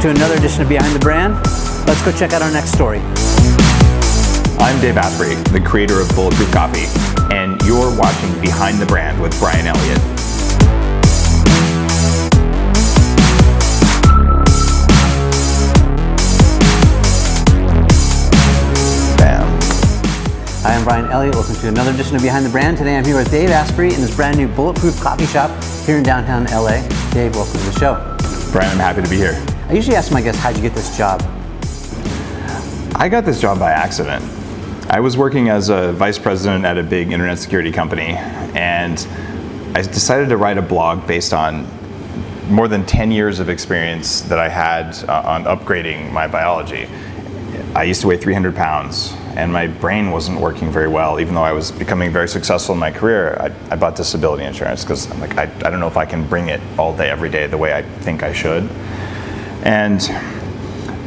to another edition of Behind the Brand. Let's go check out our next story. I'm Dave Asprey, the creator of Bulletproof Coffee, and you're watching Behind the Brand with Bryan Elliott. Bam. Hi, I'm Bryan Elliott. Welcome to another edition of Behind the Brand. Today I'm here with Dave Asprey in his brand new Bulletproof Coffee Shop here in downtown LA. Dave, welcome to the show. Bryan, I'm happy to be here. I usually ask my guests, how'd you get this job? I got this job by accident. I was working as a vice president at a big internet security company, and I decided to write a blog based on more than 10 years of experience that I had uh, on upgrading my biology. I used to weigh 300 pounds, and my brain wasn't working very well, even though I was becoming very successful in my career. I, I bought disability insurance because I'm like, I, I don't know if I can bring it all day, every day, the way I think I should. And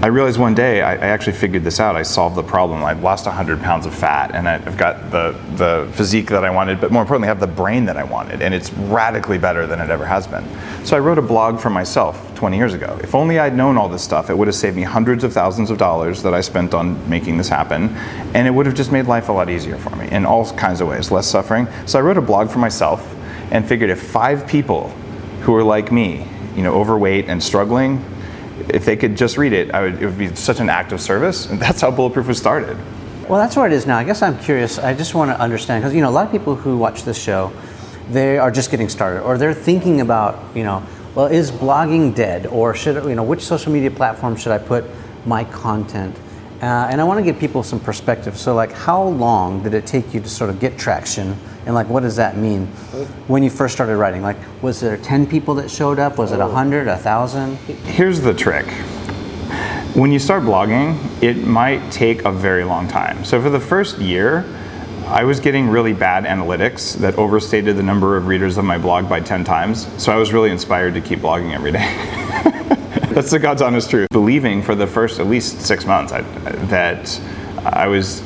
I realized one day I, I, actually figured this out. I solved the problem. I've lost 100 pounds of fat, and I've got the, the physique that I wanted, but more importantly, I have the brain that I wanted, and it's radically better than it ever has been. So I wrote a blog for myself 20 years ago. If only I'd known all this stuff, it would have saved me hundreds of thousands of dollars that I spent on making this happen, and it would have just made life a lot easier for me in all kinds of ways, less suffering. So I wrote a blog for myself and figured if five people who are like me, you know, overweight and struggling, if they could just read it, would, it would be such an act of service. And that's how Bulletproof was started. Well, that's where it is now. I guess I'm curious. I just want to understand because you know a lot of people who watch this show, they are just getting started, or they're thinking about you know, well, is blogging dead, or should you know, which social media platform should I put my content? Uh, and I want to give people some perspective. So, like, how long did it take you to sort of get traction? And like, what does that mean when you first started writing? Like, was there 10 people that showed up? Was it 100, 1,000? Here's the trick. When you start blogging, it might take a very long time. So for the first year, I was getting really bad analytics that overstated the number of readers of my blog by 10 times. So I was really inspired to keep blogging every day. That's the God's honest truth. Believing for the first at least six months I, that I was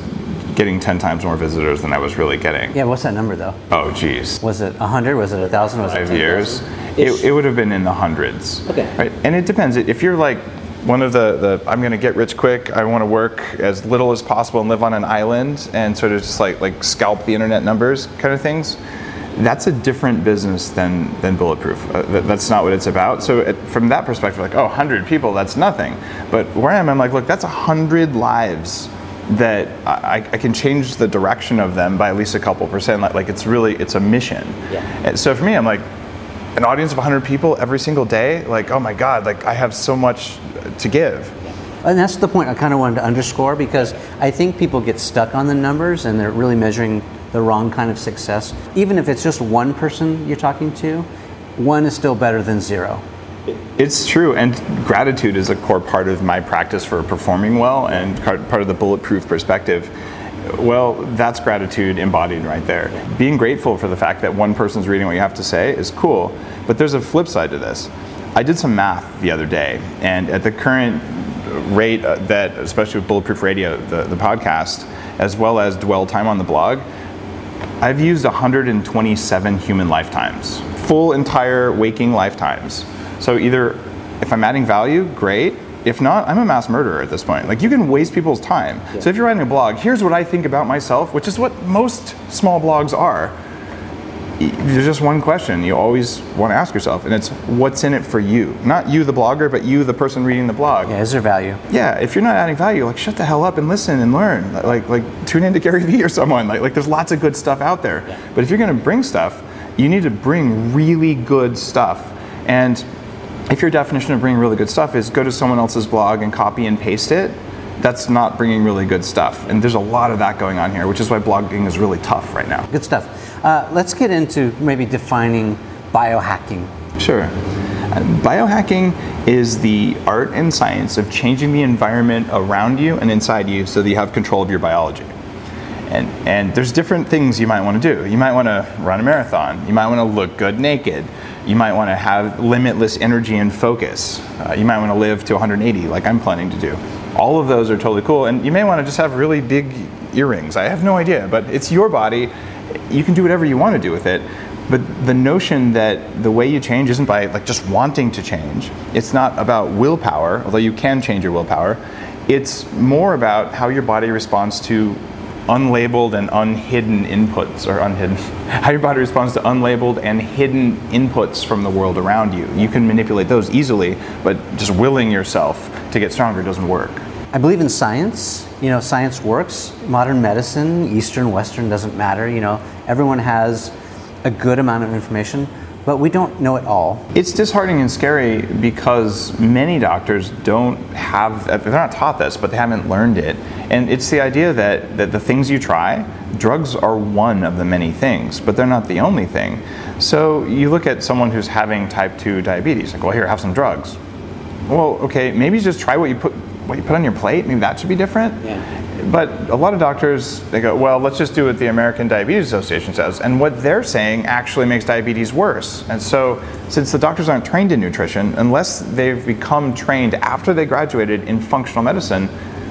getting 10 times more visitors than I was really getting. Yeah, what's that number though? Oh, geez. Was it 100? Was it 1,000? Was Five it 10, years. It, it, would have been in the hundreds. Okay. Right? And it depends. If you're like one of the, the I'm going to get rich quick, I want to work as little as possible and live on an island and sort of just like, like scalp the internet numbers kind of things, that's a different business than, than Bulletproof. Uh, that, that's not what it's about. So it, from that perspective, like, oh, 100 people, that's nothing. But where I am, I'm like, look, that's 100 lives that I, I, can change the direction of them by at least a couple percent. Like, like it's really, it's a mission. Yeah. And so for me, I'm like, an audience of 100 people every single day, like, oh my God, like I have so much to give. And that's the point I kind of wanted to underscore because I think people get stuck on the numbers and they're really measuring the wrong kind of success. Even if it's just one person you're talking to, one is still better than zero. It's true, and gratitude is a core part of my practice for performing well and part of the bulletproof perspective. Well, that's gratitude embodied right there. Being grateful for the fact that one person's reading what you have to say is cool, but there's a flip side to this. I did some math the other day, and at the current rate uh, that, especially with Bulletproof Radio, the, the podcast, as well as dwell time on the blog, I've used 127 human lifetimes, full entire waking lifetimes. So either if I'm adding value, great. If not, I'm a mass murderer at this point. Like you can waste people's time. Yeah. So if you're writing a blog, here's what I think about myself, which is what most small blogs are. There's just one question you always want to ask yourself, and it's what's in it for you? Not you, the blogger, but you, the person reading the blog. Yeah, is there value? Yeah, if you're not adding value, like shut the hell up and listen and learn. Like, like tune into Gary Vee or someone. Like, like there's lots of good stuff out there. Yeah. But if you're going to bring stuff, you need to bring really good stuff. And if your definition of bringing really good stuff is go to someone else's blog and copy and paste it, that's not bringing really good stuff. And there's a lot of that going on here, which is why blogging is really tough right now. Good stuff. Uh, let's get into maybe defining biohacking. Sure. Uh, biohacking is the art and science of changing the environment around you and inside you so that you have control of your biology. And, and there's different things you might want to do. You might want to run a marathon. You might want to look good naked. You might want to have limitless energy and focus. Uh, you might want to live to 180, like I'm planning to do. All of those are totally cool. And you may want to just have really big earrings. I have no idea, but it's your body. You can do whatever you want to do with it. But the notion that the way you change isn't by like just wanting to change. It's not about willpower, although you can change your willpower. It's more about how your body responds to unlabeled and unhidden inputs or unhidden how your body responds to unlabeled and hidden inputs from the world around you you can manipulate those easily but just willing yourself to get stronger doesn't work I believe in science. You know, science works. Modern medicine, Eastern, Western, doesn't matter. You know, everyone has a good amount of information, but we don't know it all. It's disheartening and scary because many doctors don't have, they're not taught this, but they haven't learned it. And it's the idea that, that the things you try, drugs are one of the many things, but they're not the only thing. So you look at someone who's having type 2 diabetes, like, well, here, have some drugs. Well, okay, maybe just try what you put what you put on your plate. Maybe that should be different. Yeah. But a lot of doctors they go, well, let's just do what the American Diabetes Association says, and what they're saying actually makes diabetes worse. And so, since the doctors aren't trained in nutrition, unless they've become trained after they graduated in functional medicine,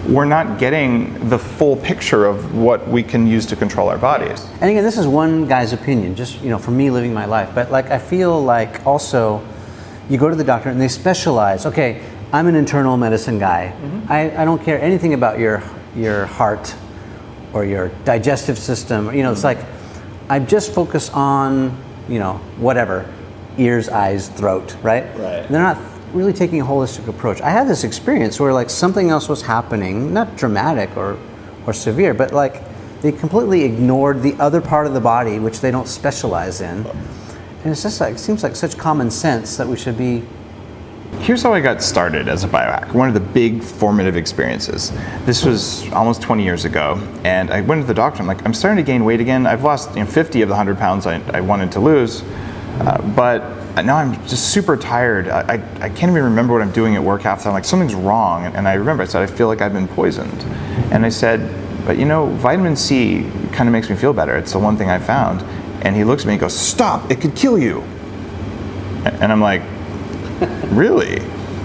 we're not getting the full picture of what we can use to control our bodies. And again, this is one guy's opinion, just you know, for me living my life. But like, I feel like also, you go to the doctor and they specialize. Okay, I'm an internal medicine guy. Mm-hmm. I, I don't care anything about your your heart or your digestive system. You know, it's mm-hmm. like I just focus on you know whatever ears, eyes, throat, right? Right. They're not really taking a holistic approach. I had this experience where like something else was happening, not dramatic or or severe, but like they completely ignored the other part of the body which they don't specialize in. And it's just like seems like such common sense that we should be Here's how I got started as a biohacker. One of the big formative experiences. This was almost 20 years ago, and I went to the doctor. I'm like, I'm starting to gain weight again. I've lost you know, 50 of the 100 pounds I, I wanted to lose, uh, but now I'm just super tired. I, I, I can't even remember what I'm doing at work half the time. Like something's wrong, and, and I remember I said I feel like I've been poisoned, and I said, but you know, vitamin C kind of makes me feel better. It's the one thing I found. And he looks at me and goes, "Stop! It could kill you." And I'm like, Really?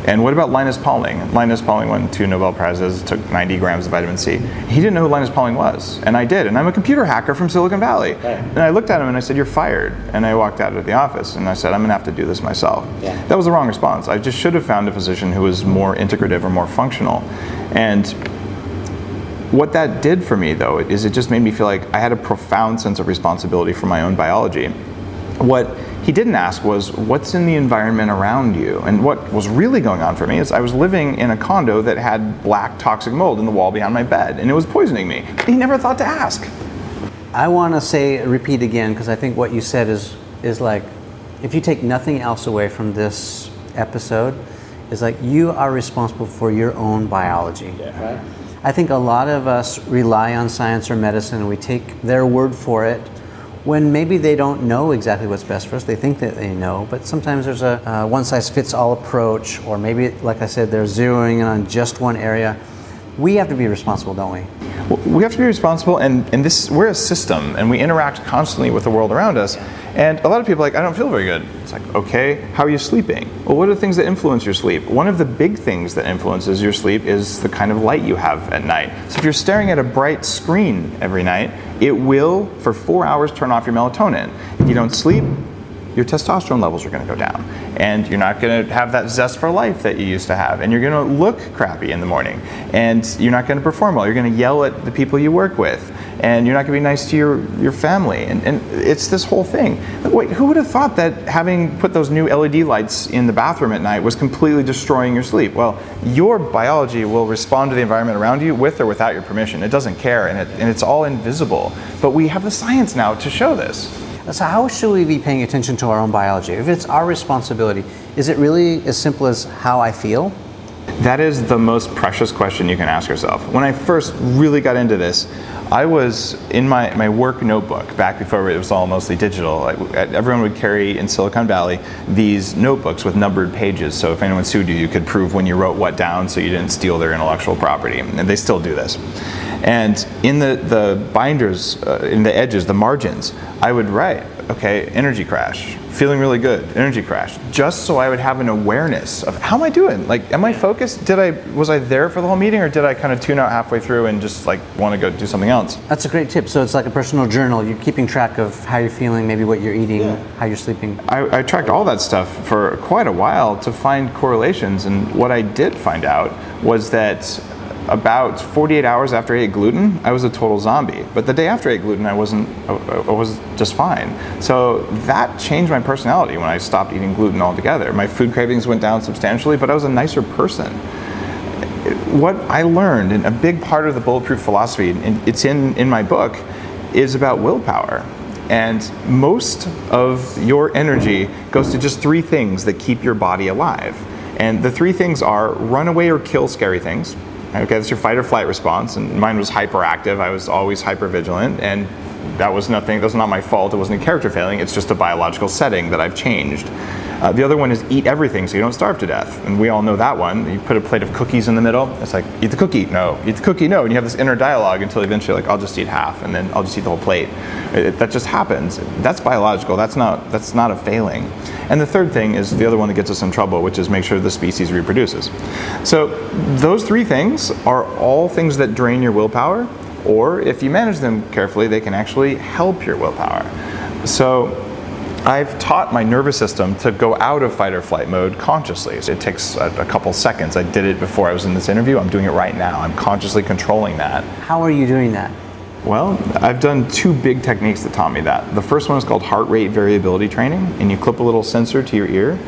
And what about Linus Pauling? Linus Pauling won two Nobel Prizes, took 90 grams of vitamin C. He didn't know who Linus Pauling was, and I did. And I'm a computer hacker from Silicon Valley. And I looked at him and I said, You're fired. And I walked out of the office and I said, I'm going to have to do this myself. Yeah. That was the wrong response. I just should have found a physician who was more integrative or more functional. And what that did for me, though, is it just made me feel like I had a profound sense of responsibility for my own biology. What he didn't ask was, what's in the environment around you? And what was really going on for me is I was living in a condo that had black toxic mold in the wall behind my bed, and it was poisoning me. He never thought to ask. I want to say repeat again because I think what you said is is like if you take nothing else away from this episode is like you are responsible for your own biology. Right? I think a lot of us rely on science or medicine and we take their word for it when maybe they don't know exactly what's best for us. They think that they know, but sometimes there's a uh, one size fits all approach, or maybe, like I said, they're zeroing in on just one area. We have to be responsible, don't we? we have to be responsible and, and this we're a system and we interact constantly with the world around us. And a lot of people are like i don't feel very good. It's like okay how are you sleeping? Well what are the things that influence your sleep? One of the big things that influences your sleep is the kind of light you have at night. So if you're staring at a bright screen every night it will for four hours turn off your melatonin. If you don't sleep your testosterone levels are going to go down. And you're not going to have that zest for life that you used to have. And you're going to look crappy in the morning. And you're not going to perform well. You're going to yell at the people you work with. And you're not going to be nice to your, your family. And, and it's this whole thing. Wait who would have thought that having put those new led lights in the bathroom at night was completely destroying your sleep? Well your biology will respond to the environment around you with or without your permission. It doesn't care. And, it, and it's all invisible. But we have the science now to show this So, how should we be paying attention to our own biology? If it's our responsibility, is it really as simple as how I feel? That is the most precious question you can ask yourself. When I first really got into this, I was in my, my work notebook back before it was all mostly digital. Like, everyone would carry in Silicon Valley these notebooks with numbered pages. So if anyone sued you, you could prove when you wrote what down so you didn't steal their intellectual property. And they still do this. And in the, the binders, uh, in the edges, the margins, I would write okay, energy crash, feeling really good, energy crash, just so I would have an awareness of how am I doing? Like, am I focused? Did I was I there for the whole meeting, or did I kind of tune out halfway through and just like want to go do something else? That's a great tip. So it's like a personal journal. You're keeping track of how you're feeling, maybe what you're eating, how you're sleeping. I, I tracked all that stuff for quite a while to find correlations, and what I did find out was that about 48 hours after I ate gluten, I was a total zombie. But the day after I ate gluten, I wasn't. I, was just fine. So that changed my personality when I stopped eating gluten altogether. My food cravings went down substantially, but I was a nicer person. What I learned, and a big part of the bulletproof philosophy, and it's in in my book, is about willpower. And most of your energy goes to just three things that keep your body alive. And the three things are run away or kill scary things, Okay, that's your fight or flight response, and mine was hyperactive. I was always hyper vigilant, and that was nothing. That was not my fault. It wasn't a character failing. It's just a biological setting that I've changed. Uh, the other one is eat everything so you don't starve to death, and we all know that one. You put a plate of cookies in the middle. It's like eat the cookie, no. Eat the cookie, no. And you have this inner dialogue until eventually, like I'll just eat half, and then I'll just eat the whole plate. It, that just happens. That's biological. That's not. That's not a failing. And the third thing is the other one that gets us in trouble, which is make sure the species reproduces. So those three things are all things that drain your willpower, or if you manage them carefully, they can actually help your willpower. So I've taught my nervous system to go out of fight or flight mode consciously. It takes a, a, couple seconds. I did it before I was in this interview. I'm doing it right now. I'm consciously controlling that. How are you doing that? Well, I've done two big techniques that taught me that. The first one is called heart rate variability training, and you clip a little sensor to your ear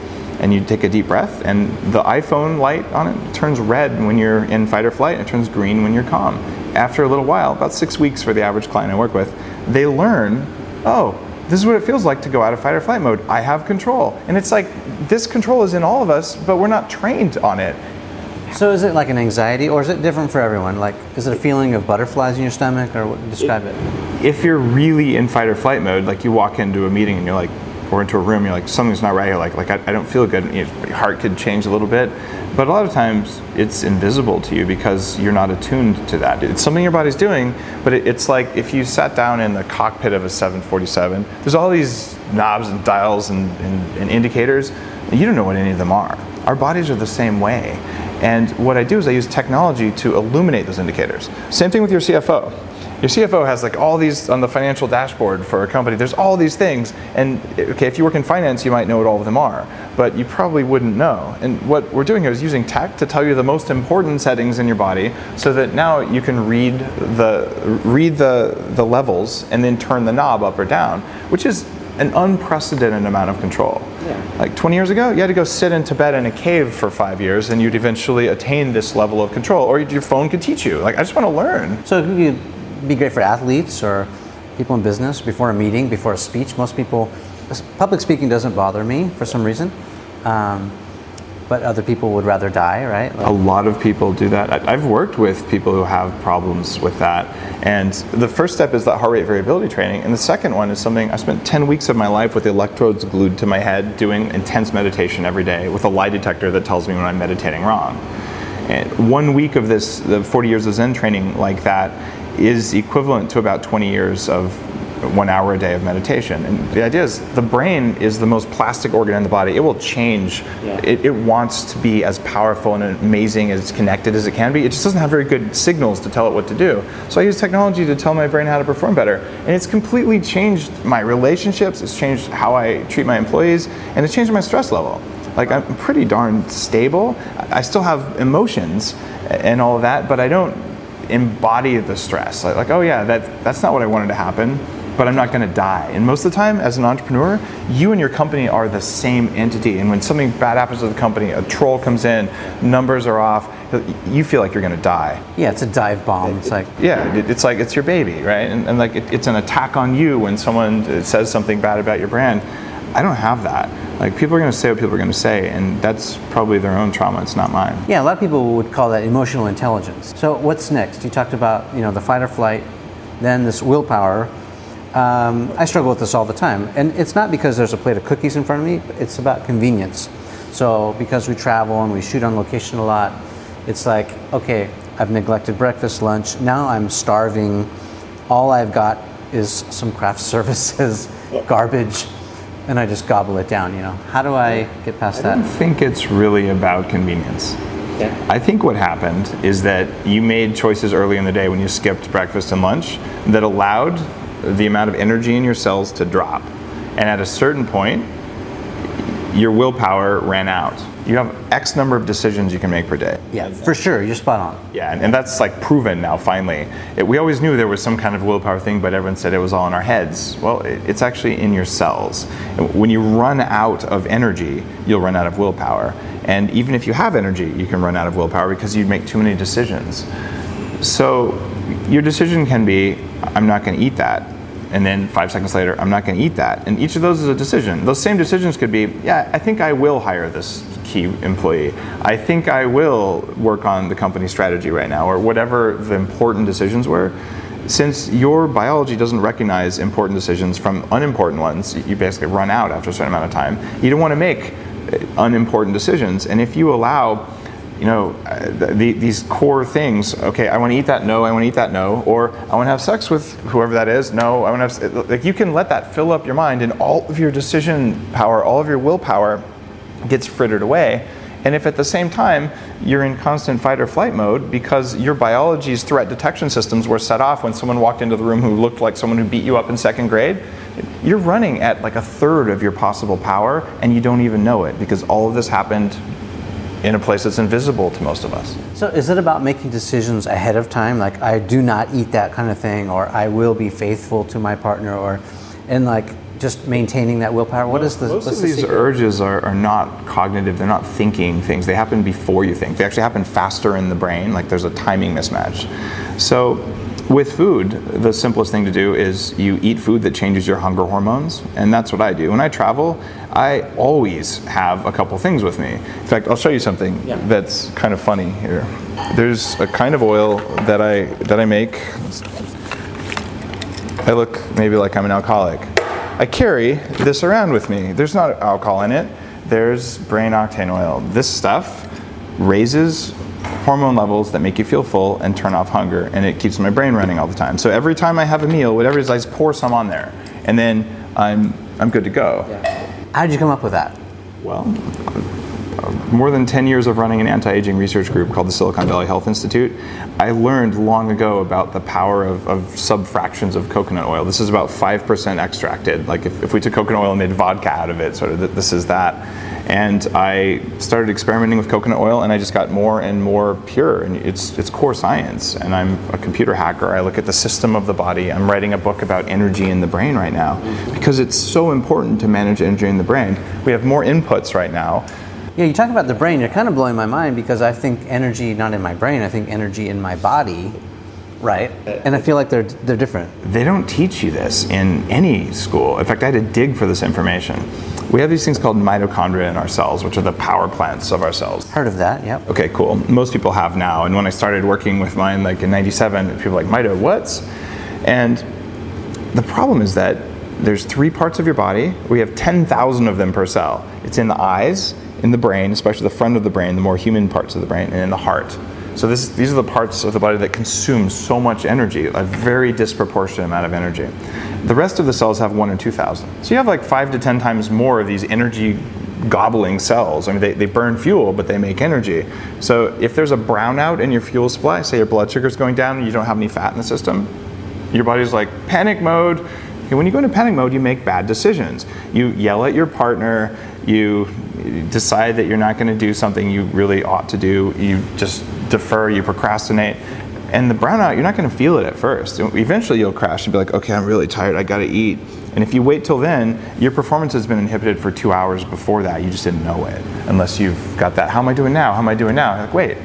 and you take a deep breath, and the iPhone light on it turns red when you're in fight or flight, and it turns green when you're calm. After a little while, about six weeks for the average client I work with, they learn, oh, this is what it feels like to go out of fight or flight mode. I have control. And it's like this control is in all of us, but we're not trained on it. So is it like an anxiety, or is it different for everyone? Like, is it a feeling of butterflies in your stomach, or what, describe it? If you're really in fight or flight mode, like you walk into a meeting and you're like, or into a room, you're like, something's not right here. Like, like I, I don't feel good. Your heart could change a little bit, but a lot of times it's invisible to you because you're not attuned to that. It's something your body's doing, but it, it's like if you sat down in the cockpit of a 747. There's all these knobs and dials and, and, and indicators. And you don't know what any of them are. Our bodies are the same way. And what I do is I use technology to illuminate those indicators. Same thing with your CFO. Your CFO has like all these on the financial dashboard for a company. There's all these things, and okay, if you work in finance, you might know what all of them are, but you probably wouldn't know. And what we're doing here is using tech to tell you the most important settings in your body, so that now you can read the read the the levels and then turn the knob up or down, which is an unprecedented amount of control. Yeah. Like 20 years ago, you had to go sit in Tibet in a cave for five years, and you'd eventually attain this level of control. Or your phone could teach you. Like, I just want to learn. So it could be great for athletes or people in business before a meeting, before a speech. Most people, public speaking doesn't bother me for some reason. Um, but other people would rather die, right? Like, a lot of people do that. I've worked with people who have problems with that. And the first step is that heart rate variability training. And the second one is something I spent 10 weeks of my life with electrodes glued to my head doing intense meditation every day with a lie detector that tells me when I'm meditating wrong. And one week of this, the 40 years of Zen training like that, is equivalent to about 20 years of one hour a day of meditation. And the idea is the brain is the most plastic organ in the body. It will change. Yeah. It, it, wants to be as powerful and amazing as connected as it can be. It just doesn't have very good signals to tell it what to do. So I use technology to tell my brain how to perform better. And it's completely changed my relationships, it's changed how I treat my employees, and it's changed my stress level. Like I'm pretty darn stable. I still have emotions and all of that, but I don't embody the stress. Like, like oh yeah, that, that's not what I wanted to happen but I'm not going to die. And most of the time, as an entrepreneur, you and your company are the same entity. And when something bad happens to the company, a troll comes in, numbers are off, you feel like you're going to die. Yeah, it's a dive bomb. It's like yeah, it's like it's your baby, right? And, and like it, it's an attack on you when someone uh, says something bad about your brand. I don't have that. Like people are going to say what people are going to say, and that's probably their own trauma. It's not mine. Yeah, a lot of people would call that emotional intelligence. So what's next? You talked about you know the fight or flight, then this willpower um, I struggle with this all the time. And it's not because there's a plate of cookies in front of me, it's about convenience. So, because we travel and we shoot on location a lot, it's like, okay, I've neglected breakfast, lunch, now I'm starving. All I've got is some craft services garbage, and I just gobble it down. You know, how do I get past I that? I think it's really about convenience. Yeah. I think what happened is that you made choices early in the day when you skipped breakfast and lunch that allowed the amount of energy in your cells to drop. And at a certain point, your willpower ran out. You have X number of decisions you can make per day. Yeah, for sure. You're spot on. Yeah, and, and that's like proven now, finally. It, we always knew there was some kind of willpower thing, but everyone said it was all in our heads. Well, it, it's actually in your cells. When you run out of energy, you'll run out of willpower. And even if you have energy, you can run out of willpower because you make too many decisions. So your decision can be, I'm not going to eat that. And then five seconds later, I'm not going to eat that. And each of those is a decision. Those same decisions could be, yeah, I think I will hire this key employee. I think I will work on the company strategy right now, or whatever the important decisions were. Since your biology doesn't recognize important decisions from unimportant ones, you basically run out after a certain amount of time. You don't want to make uh, unimportant decisions. And if you allow you know, uh, the, these core things. Okay, I want to eat that. No, I want to eat that. No, or I want to have sex with whoever that is. No, I want to have. Like you can let that fill up your mind, and all of your decision power, all of your willpower, gets frittered away. And if at the same time you're in constant fight or flight mode because your biology's threat detection systems were set off when someone walked into the room who looked like someone who beat you up in second grade, you're running at like a third of your possible power and you don't even know it because all of this happened in a place that's invisible to most of us. So, is it about making decisions ahead of time, like I do not eat that kind of thing, or I will be faithful to my partner, or and like just maintaining that willpower? What is the Most what's of the these secret? urges are, are not cognitive, they're not thinking things. They happen before you think. They actually happen faster in the brain, like there's a timing mismatch. So, with food, the simplest thing to do is you eat food that changes your hunger hormones, and that's what I do. When I travel, I always have a couple things with me. In fact, I'll show you something that's kind of funny here. There's a kind of oil that I that I make. I look maybe like I'm an alcoholic. I carry this around with me. There's not alcohol in it. There's brain octane oil. This stuff raises hormone levels that make you feel full and turn off hunger, and it keeps my brain running all the time. So every time I have a meal, whatever it is, I just pour some on there, and then I'm I'm good to go. How did you come up with that? Well, more than 10 years of running an anti-aging research group called the Silicon Valley Health Institute, I learned long ago about the power of, of subfractions of coconut oil. This is about 5% extracted. Like if, if we took coconut oil and made vodka out of it, sort of th- this is that. And I started experimenting with coconut oil and I just got more and more pure. And it's, it's core science. And I'm a computer hacker. I look at the system of the body. I'm writing a book about energy in the brain right now because it's so important to manage energy in the brain. We have more inputs right now Yeah, you talk about the brain. You're kind of blowing my mind because I think energy not in my brain. I think energy in my body, right? Uh, and I feel like they're they're different. They don't teach you this in any school. In fact, I had to dig for this information. We have these things called mitochondria in our cells, which are the power plants of our cells. Heard of that? Yep. Okay, cool. Most people have now. And when I started working with mine, like in '97, people were like, "Mito, what's?" And the problem is that there's three parts of your body. We have 10,000 of them per cell. It's in the eyes, in the brain, especially the front of the brain, the more human parts of the brain, and in the heart. So this, these are the parts of the body that consume so much energy, a very disproportionate amount of energy. The rest of the cells have one or 2,000. So you have like five to 10 times more of these energy gobbling cells. I mean, they, they burn fuel, but they make energy. So if there's a brownout in your fuel supply, say your blood sugar's going down and you don't have any fat in the system, your body's like panic mode. And when you go into panic mode, you make bad decisions. You yell at your partner. You decide that you're not going to do something you really ought to do. You just defer. You procrastinate. And the brownout, you're not going to feel it at first. Eventually, you'll crash and be like, "Okay, I'm really tired. I got to eat." And if you wait till then, your performance has been inhibited for two hours before that. You just didn't know it, unless you've got that. How am I doing now? How am I doing now? Like, wait,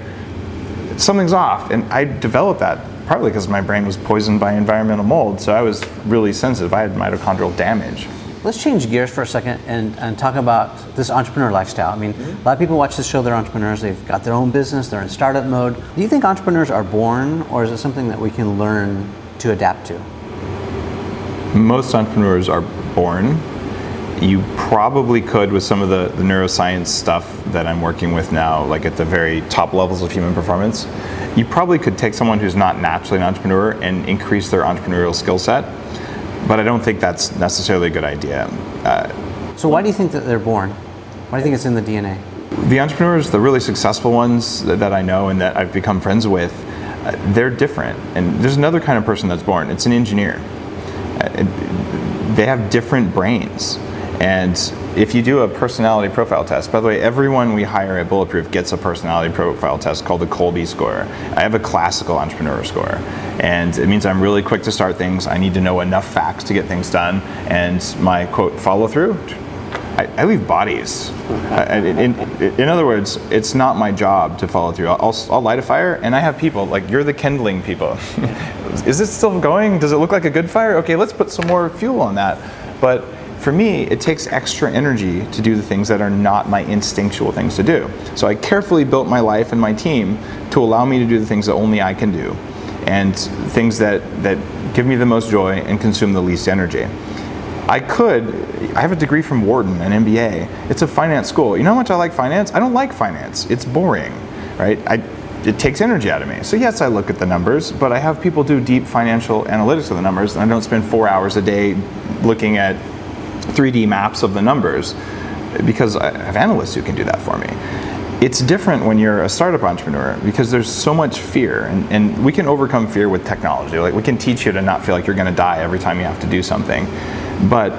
something's off. And I developed that partly because my brain was poisoned by environmental mold, so I was really sensitive. I had mitochondrial damage. Let's change gears for a second and, and talk about this entrepreneur lifestyle. I mean, mm-hmm. a lot of people watch this show, they're entrepreneurs, they've got their own business, they're in startup mode. Do you think entrepreneurs are born, or is it something that we can learn to adapt to? Most entrepreneurs are born. You probably could with some of the, the neuroscience stuff that I'm working with now, like at the very top levels of human performance. You probably could take someone who's not naturally an entrepreneur and increase their entrepreneurial skill set. but I don't think that's necessarily a good idea. Uh, so why do you think that they're born? Why do you think it's in the DNA? The entrepreneurs, the really successful ones that, that I know and that I've become friends with, uh, they're different. And there's another kind of person that's born. It's an engineer. Uh, they have different brains. And if you do a personality profile test, by the way, everyone we hire at Bulletproof gets a personality profile test called the Kolbe score. I have a classical entrepreneur score, and it means I'm really quick to start things. I need to know enough facts to get things done, and my quote follow through. I, I leave bodies. in, in, in, other words, it's not my job to follow through. I'll, I'll light a fire, and I have people like you're the kindling people. Is it still going? Does it look like a good fire? Okay, let's put some more fuel on that. But for me, it takes extra energy to do the things that are not my instinctual things to do. So I carefully built my life and my team to allow me to do the things that only I can do and things that, that give me the most joy and consume the least energy. I could, I have a degree from Wharton, an MBA. It's a finance school. You know how much I like finance? I don't like finance. It's boring, right? I, it takes energy out of me. So yes, I look at the numbers, but I have people do deep financial analytics of the numbers, and I don't spend four hours a day looking at 3D maps of the numbers because I have analysts who can do that for me. It's different when you're a startup entrepreneur because there's so much fear, and, and we can overcome fear with technology. Like, we can teach you to not feel like you're going to die every time you have to do something. But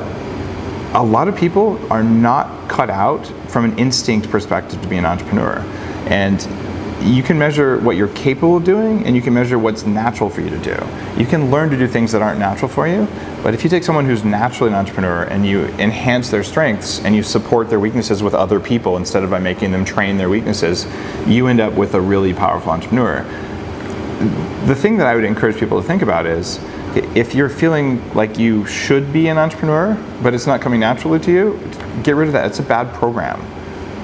a lot of people are not cut out from an instinct perspective to be an entrepreneur. And you can measure what you're capable of doing and you can measure what's natural for you to do. You can learn to do things that aren't natural for you, but if you take someone who's naturally an entrepreneur and you enhance their strengths and you support their weaknesses with other people instead of by making them train their weaknesses, you end up with a really powerful entrepreneur. The thing that I would encourage people to think about is if you're feeling like you should be an entrepreneur, but it's not coming naturally to you, get rid of that. It's a bad program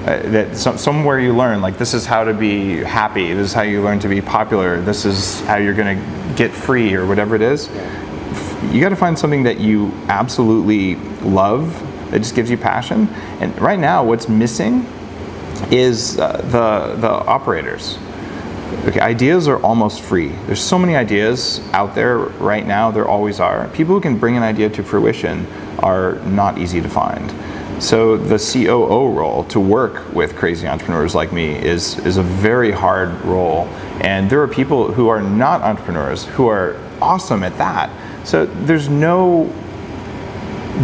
uh, that some, somewhere you learn like this is how to be happy this is how you learn to be popular this is how you're going to get free or whatever it is. You got to find something that you absolutely love that just gives you passion. And right now what's missing is uh, the the operators. Okay ideas are almost free. There's so many ideas out there right now there always are. People who can bring an idea to fruition are not easy to find so the COO role to work with crazy entrepreneurs like me is is a very hard role, and there are people who are not entrepreneurs who are awesome at that. So there's no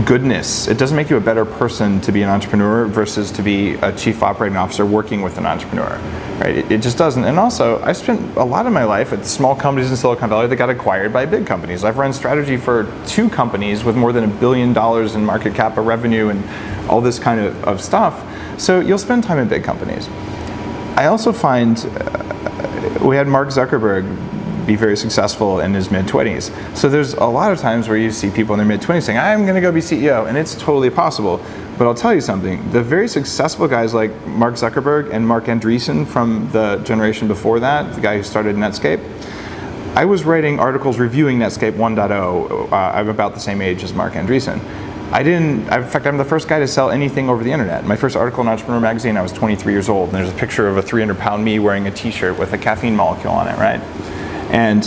goodness. It doesn't make you a better person to be an entrepreneur versus to be a chief operating officer working with an entrepreneur. Right? It, it, just doesn't. And also, I spent a lot of my life at small companies in Silicon Valley that got acquired by big companies. I've run strategy for two companies with more than a billion dollars in market cap of revenue and all this kind of, of stuff. So you'll spend time in big companies. I also find uh, we had Mark Zuckerberg be very successful in his mid 20s. So there's a lot of times where you see people in their mid 20s saying, I'm going to go be CEO, and it's totally possible. But I'll tell you something the very successful guys like Mark Zuckerberg and Marc Andreessen from the generation before that, the guy who started Netscape, I was writing articles reviewing Netscape 1.0. Uh, I'm about the same age as Marc Andreessen. I didn't, in fact, I'm the first guy to sell anything over the internet. My first article in Entrepreneur Magazine, I was 23 years old, and there's a picture of a 300 pound me wearing a t shirt with a caffeine molecule on it, right? And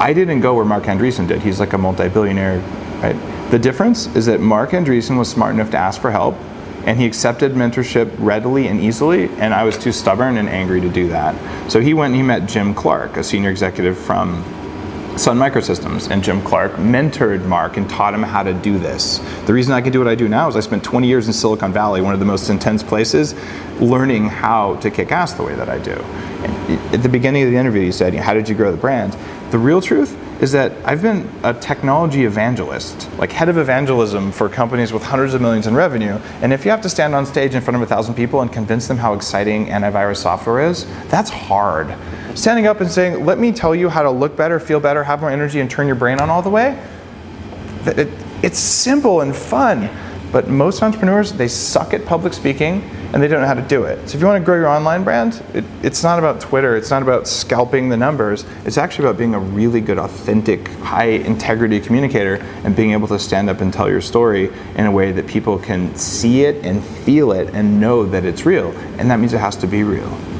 I didn't go where Marc Andreessen did. He's like a multi-billionaire, right? The difference is that Marc Andreessen was smart enough to ask for help, and he accepted mentorship readily and easily, and I was too stubborn and angry to do that. So he went and he met Jim Clark, a senior executive from Sun Microsystems, and Jim Clark mentored Marc and taught him how to do this. The reason I can do what I do now is I spent 20 years in Silicon Valley, one of the most intense places, learning how to kick ass the way that I do. At the beginning of the interview, you said, How did you grow the brand? The real truth is that I've been a technology evangelist, like head of evangelism for companies with hundreds of millions in revenue. And if you have to stand on stage in front of a thousand people and convince them how exciting antivirus software is, that's hard standing up and saying, let me tell you how to look better, feel better, have more energy, and turn your brain on all the way, it's simple and fun. But most entrepreneurs, they suck at public speaking and they don't know how to do it. So if you want to grow your online brand, it, it's not about Twitter, it's not about scalping the numbers. It's actually about being a really good, authentic, high integrity communicator and being able to stand up and tell your story in a way that people can see it and feel it and know that it's real. And that means it has to be real.